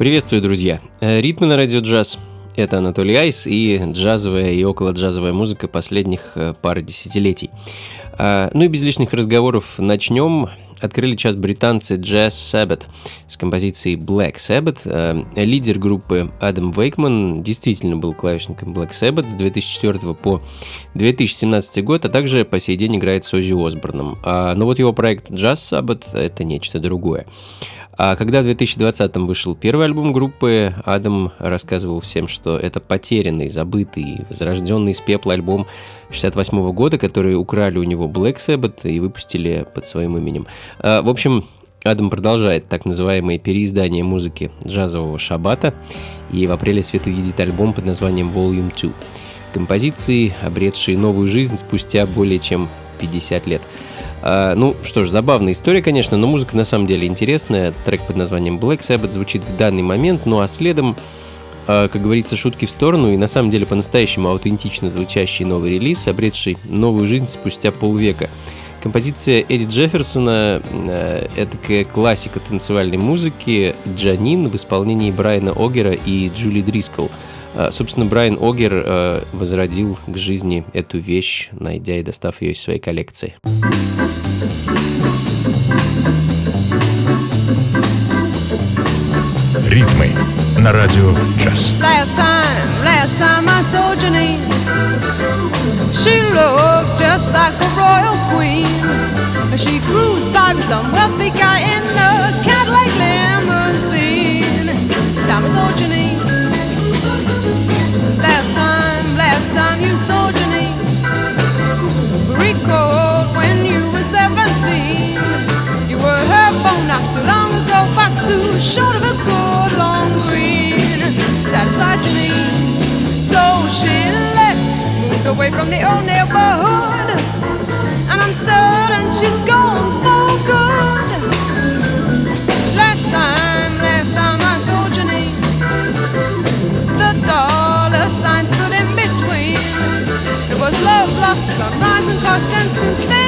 Приветствую, друзья! Э, ритмы на радио джаз. Это Анатолий Айс и джазовая и около джазовая музыка последних э, пары десятилетий. А, ну и без лишних разговоров начнем. Открыли час британцы Jazz Sabbath с композицией Black Sabbath. Э, лидер группы Адам Вейкман действительно был клавишником Black Sabbath с 2004 по 2017 год, а также по сей день играет с Оззи Осборном. А, но вот его проект Jazz Sabbath — это нечто другое. А когда в 2020-м вышел первый альбом группы, Адам рассказывал всем, что это потерянный, забытый, возрожденный из пепла альбом 68 -го года, который украли у него Black Sabbath и выпустили под своим именем. А, в общем, Адам продолжает так называемое переиздание музыки джазового шабата, и в апреле свету едет альбом под названием Volume 2. Композиции, обретшие новую жизнь спустя более чем 50 лет. А, ну что ж, забавная история, конечно, но музыка на самом деле интересная. Трек под названием Black Sabbath звучит в данный момент, ну а следом, а, как говорится, шутки в сторону и на самом деле по-настоящему аутентично звучащий новый релиз, обретший новую жизнь спустя полвека. Композиция Эдди Джефферсона э, — это классика танцевальной музыки «Джанин» в исполнении Брайана Огера и Джули Дрискл. А, собственно, Брайан Огер э, возродил к жизни эту вещь, найдя и достав ее из своей коллекции. Ритмы на радио «Джаз». Last time, last time She looked just like a royal queen. She cruised by with some wealthy guy in a Cadillac limousine. Time I Janine. Last time, last time you saw away from the old neighborhood. And I'm certain she's gone for good. Last time, last time I saw Janine The dollar sign stood in between. It was love lost on rising cost And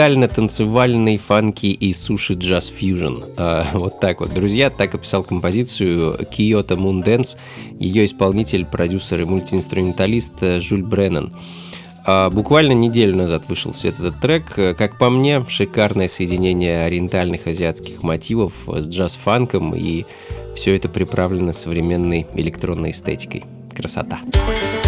инструментально-танцевальный фанки и суши-джаз фьюжн. А, вот так вот, друзья, так описал композицию Kyoto Moon Dance, ее исполнитель, продюсер и мультиинструменталист э, Жюль Бреннан. А, буквально неделю назад вышел свет этот трек. Э, как по мне, шикарное соединение ориентальных азиатских мотивов с джаз-фанком, и все это приправлено современной электронной эстетикой. Красота. Красота.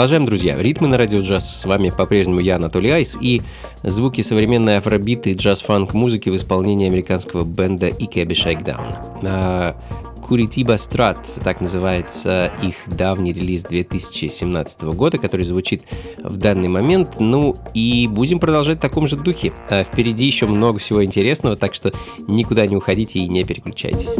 Продолжаем, друзья. Ритмы на радио джаз. С вами по-прежнему я, Анатолий Айс, и звуки современной афробиты и джаз-фанк музыки в исполнении американского бенда Ikebi Shakedown. А, Curitiba Strat, так называется их давний релиз 2017 года, который звучит в данный момент. Ну и будем продолжать в таком же духе. А Впереди еще много всего интересного, так что никуда не уходите и не переключайтесь.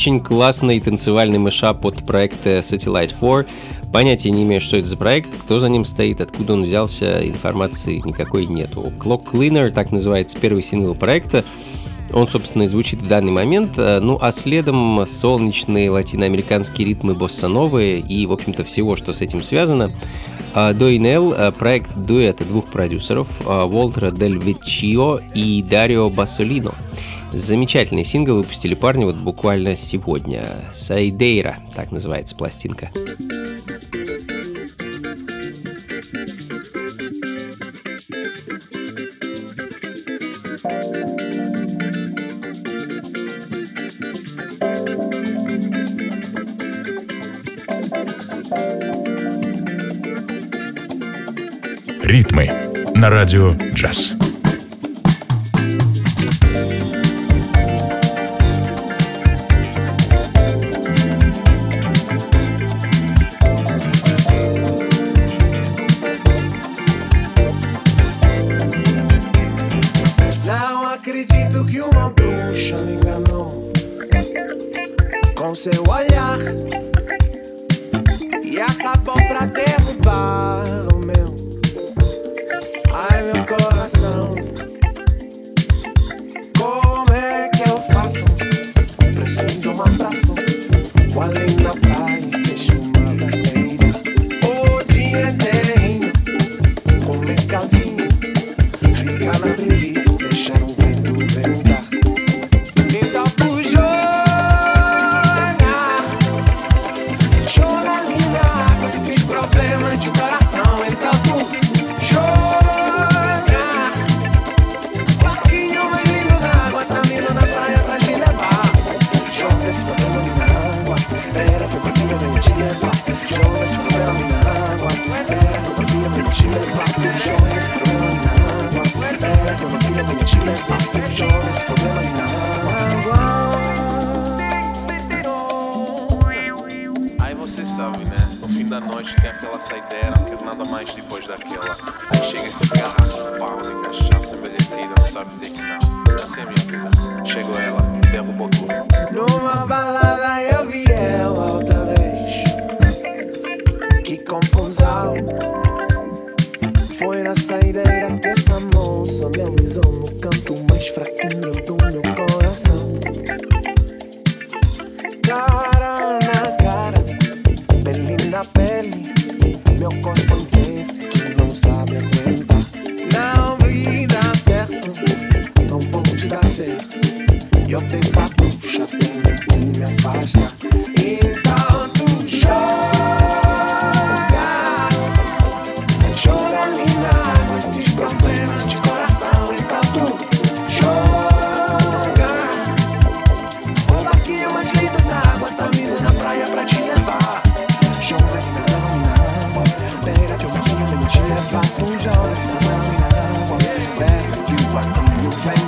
Очень классный танцевальный мышап от проекта Satellite 4. Понятия не имею, что это за проект, кто за ним стоит, откуда он взялся, информации никакой нету. Clock Cleaner, так называется первый сингл проекта. Он, собственно, и звучит в данный момент. Э, Ну, а следом солнечные латиноамериканские ритмы босса-новые и, в общем-то, всего, что с этим связано. А, Доинел – проект дуэта двух продюсеров Волтера Дель Вичио и Дарио Басолино. Замечательный сингл выпустили парни вот буквально сегодня. Сайдейра, так называется пластинка. Ритмы на радио джаз.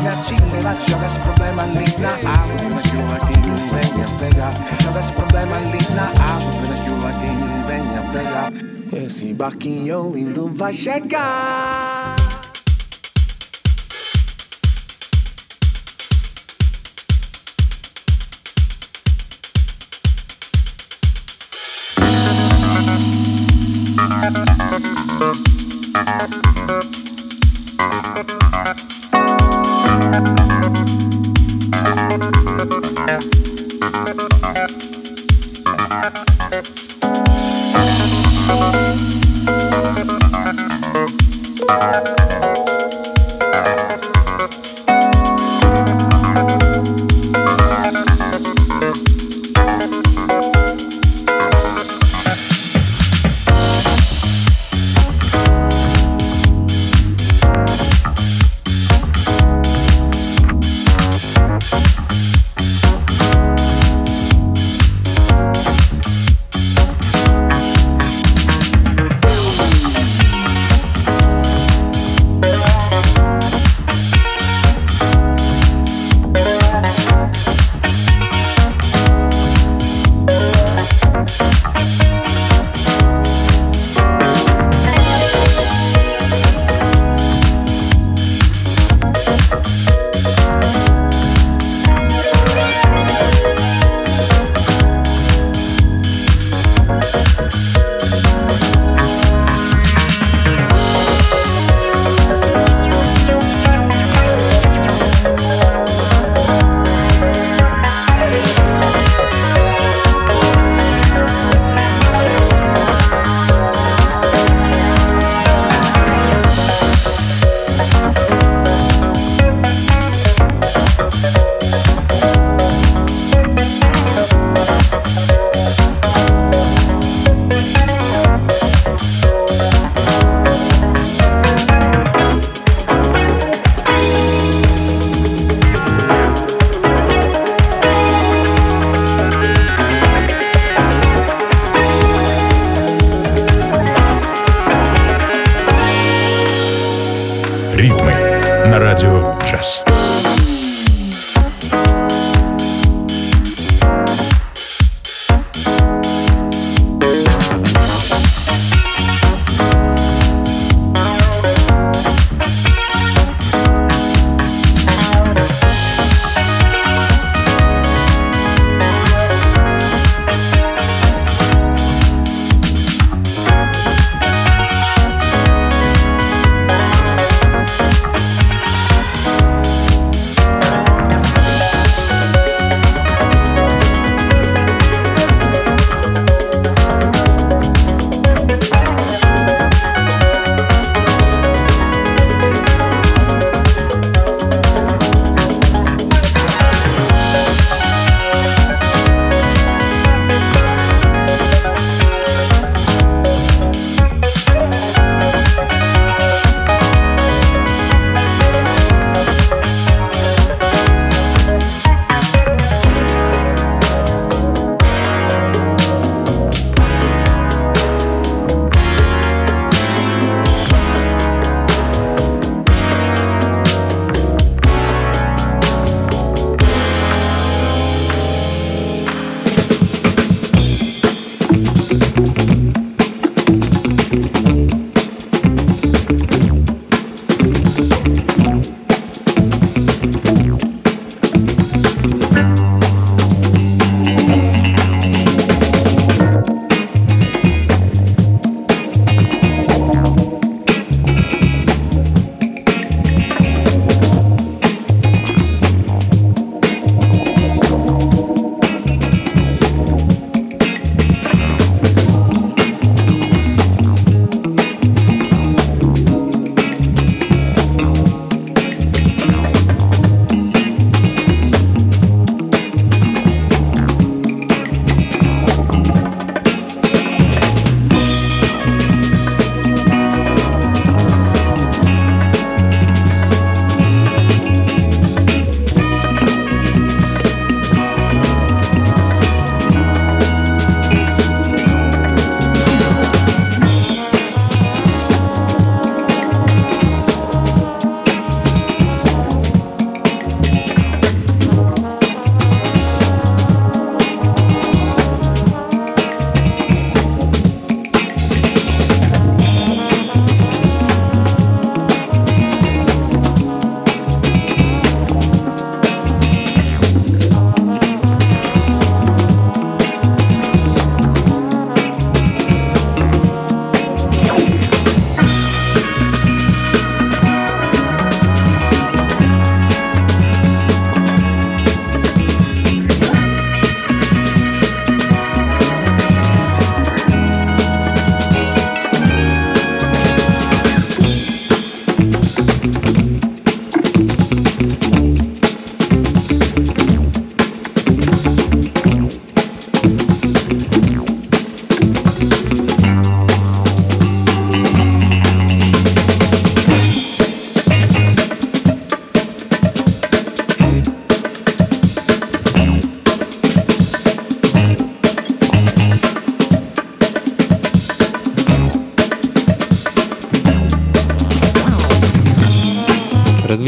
venga Chile, joga esse problema ali na água. Vendo aquilo a quem venha pegar. Joga esse problema ali na água. Vendo aquilo a quem venha pegar. Esse barquinho lindo vai chegar. thank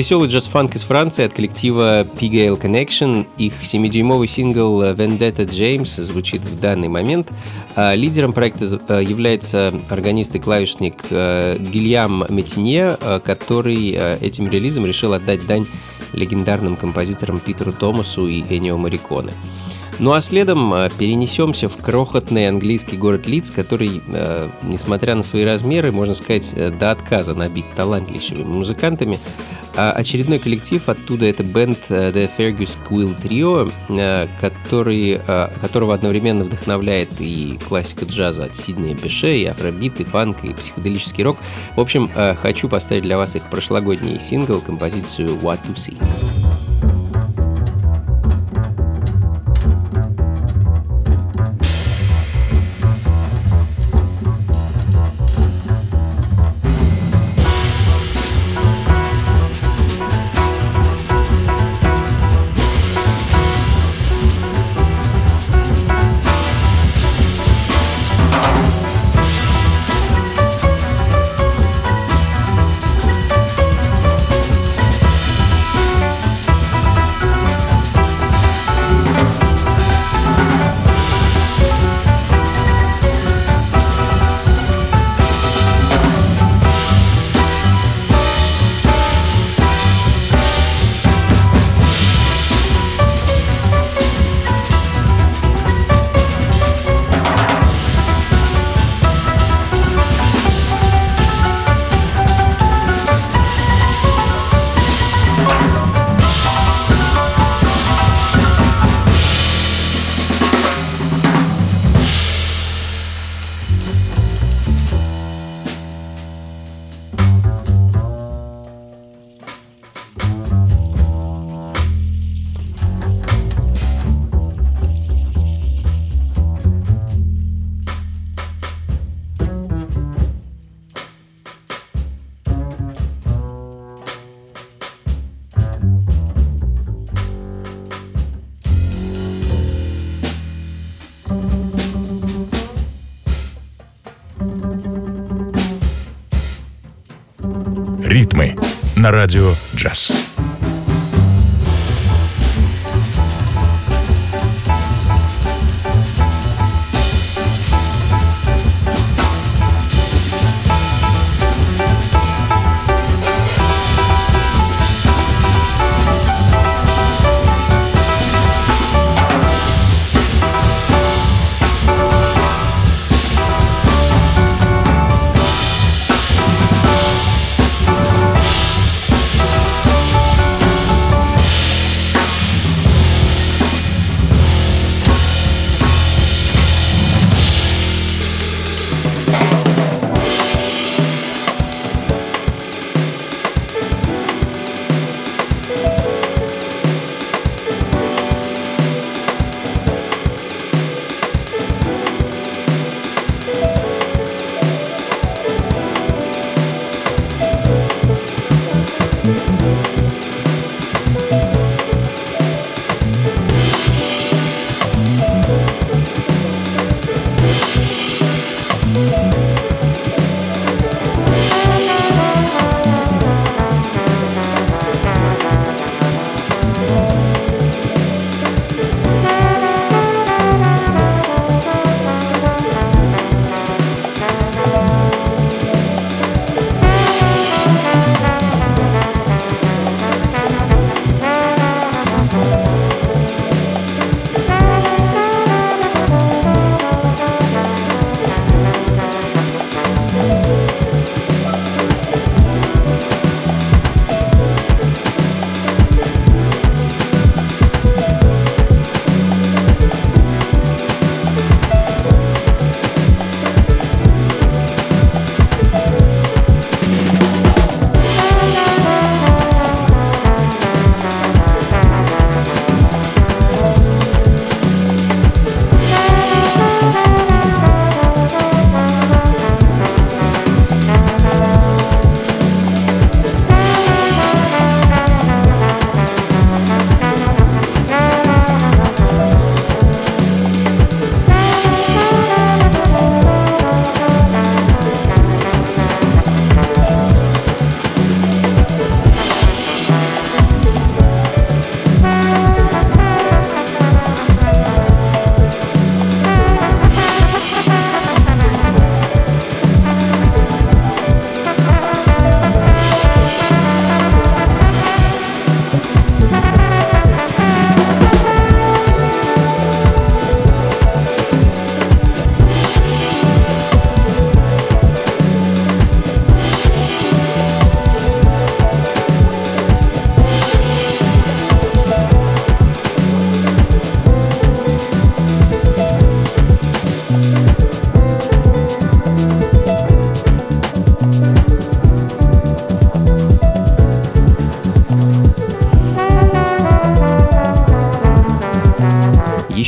Развеселый джаз-фанк из Франции от коллектива P-Gale Connection. Их 7-дюймовый сингл Vendetta James звучит в данный момент. А лидером проекта э, является органист и клавишник э, Гильям Метинье, который этим релизом решил отдать дань легендарным композиторам Питеру Томасу и Энио Мариконе. Ну а следом э, перенесемся в крохотный английский город Лидс, который, э, несмотря на свои размеры, можно сказать, э, до отказа набит талантливыми музыкантами. А очередной коллектив оттуда это бенд э, The Fergus Quill Trio, э, который, которого одновременно вдохновляет и классика джаза от Сиднея Беше, и афробит, и фанк, и психоделический рок. В общем, хочу поставить для вас их прошлогодний сингл, композицию What to See. На радио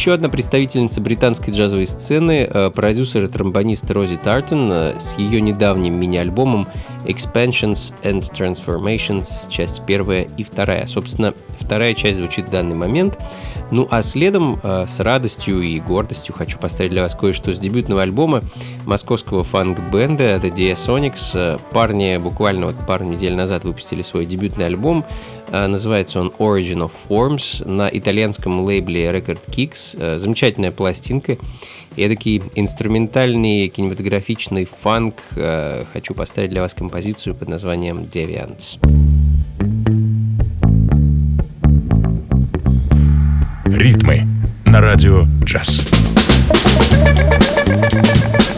Еще одна представительница британской джазовой сцены, э, продюсер и тромбонист Рози Тартон э, с ее недавним мини-альбомом Expansions and Transformations, часть первая и вторая. Собственно, вторая часть звучит в данный момент. Ну а следом э, с радостью и гордостью хочу поставить для вас кое-что с дебютного альбома московского фанк-бенда The Diasonics. Парни буквально вот пару недель назад выпустили свой дебютный альбом. Э, Называется он Origin of Forms на итальянском лейбле Record Kicks. Э, Замечательная пластинка. Эдакий инструментальный кинематографичный фанк. Э, Хочу поставить для вас композицию под названием Deviants. Ритмы на радио джаз. Ритмы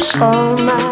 All my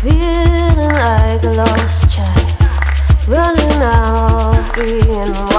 Feeling like a lost child, running out of being.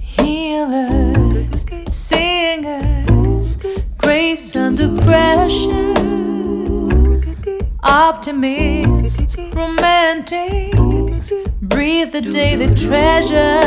Healers, singers, grace under pressure, optimists, romantics, breathe the daily treasure.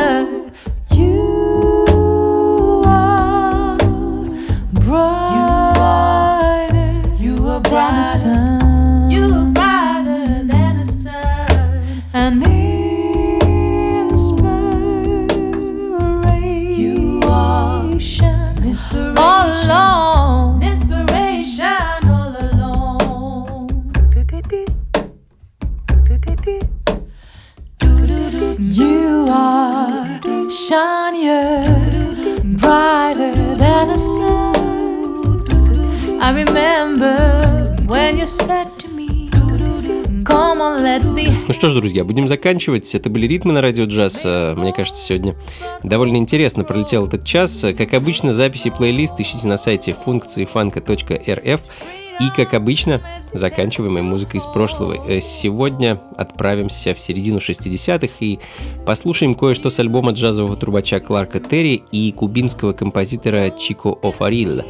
Будем заканчивать. Это были ритмы на радио джаз. Э, Мне кажется, сегодня довольно интересно пролетел этот час. Как обычно, записи плейлист ищите на сайте функции фанка.рф. И, как обычно, заканчиваем мы музыкой из прошлого. Э, Сегодня отправимся в середину 60-х и послушаем кое-что с альбома джазового трубача Кларка Терри и кубинского композитора Чико Офарилла.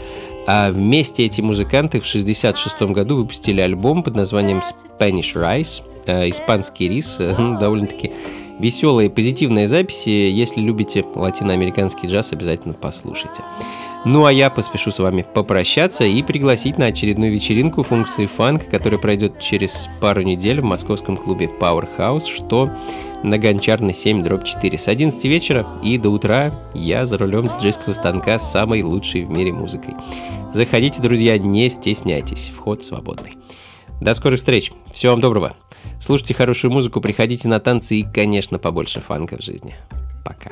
А вместе эти музыканты в 66 году выпустили альбом под названием Spanish Rice, э, испанский рис, э, ну, довольно-таки веселые, позитивные записи. Если любите латиноамериканский джаз, обязательно послушайте. Ну а я поспешу с вами попрощаться и пригласить на очередную вечеринку функции фанк, которая пройдет через пару недель в московском клубе Powerhouse, что на Гончарной 7 дробь 4 с 11 вечера и до утра я за рулем диджейского станка с самой лучшей в мире музыкой. Заходите, друзья, не стесняйтесь, вход свободный. До скорых встреч, всего вам доброго. Слушайте хорошую музыку, приходите на танцы и, конечно, побольше фанка в жизни. Пока.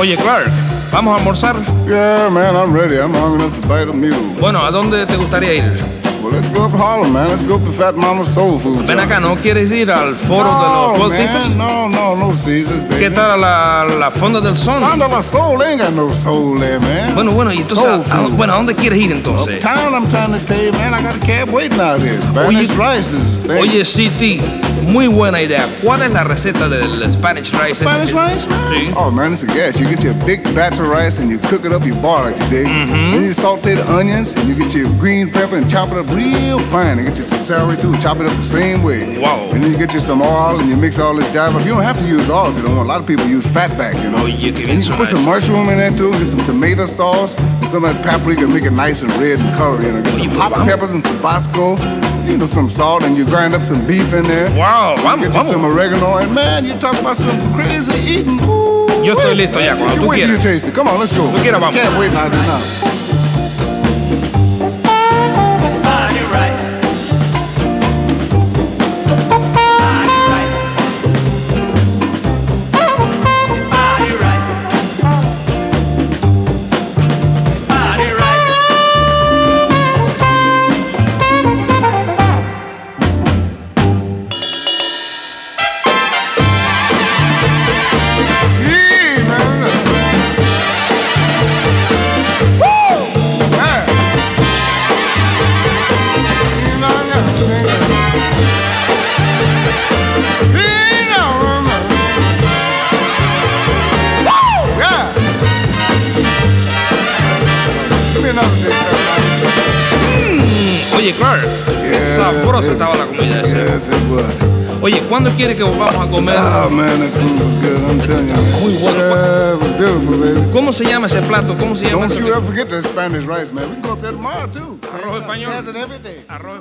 Oye, Clark, ¿vamos a almorzar? Yeah, man, I'm ready. I'm hungry enough to bite a mule. Bueno, ¿a dónde te gustaría ir? Well, let's go up Harlem, man. Let's go up to Fat Mama's Soul Food. Ven acá, ¿no quieres ir al foro de los No, Four Seasons? No, no, no Caesars, baby. ¿Qué tal la, la fonda del son? Fonda la Soul, they ain't got no soul there, man. Bueno, bueno, y entonces, ¿a, a- bueno, ¿a dónde quieres ir entonces? Uptown, I'm trying to tell you, man, I got a cab waiting out here. Spanish rice is thing. Oye, City, muy buena idea. ¿Cuál es la receta del Spanish rice? Spanish rice, man? Sí. Oh, man, it's a gas. You get your big batch of rice and you cook it up, you boil it, you dig? Mm-hmm. Then you saute the onions and you get your green pepper and chop it up real fine. And get you some celery too, chop it up the same way. Wow. And then you get you some oil and you mix all this jive up. You don't have to use oil if you don't want. A lot of people use fat back, you know. Oye, qué bien And you can put some mushroom in there too, get some tomato sauce and some of that paprika, make it nice and red and color, you know. Get oh, Oye, some hot peppers and Tabasco, you know, some salt, and you grind up some beef in there. Wow, vamos, Get you some oregano, and man, you talk about some crazy eating. Ooh, Yo estoy listo ya, cuando you tú wait till you quieras. taste it. Come on, let's go. Tú quieras, vamos. Can't wait here now. Quieres que volvamos a comer? Oh, man, that food was good. I'm telling you. Muy bueno. Yeah, it was beautiful, baby. ¿Cómo se llama ese plato? ¿Cómo se llama Don't you ever forget that Spanish rice, man. We can go up there tomorrow, too. Arroz español. Arroz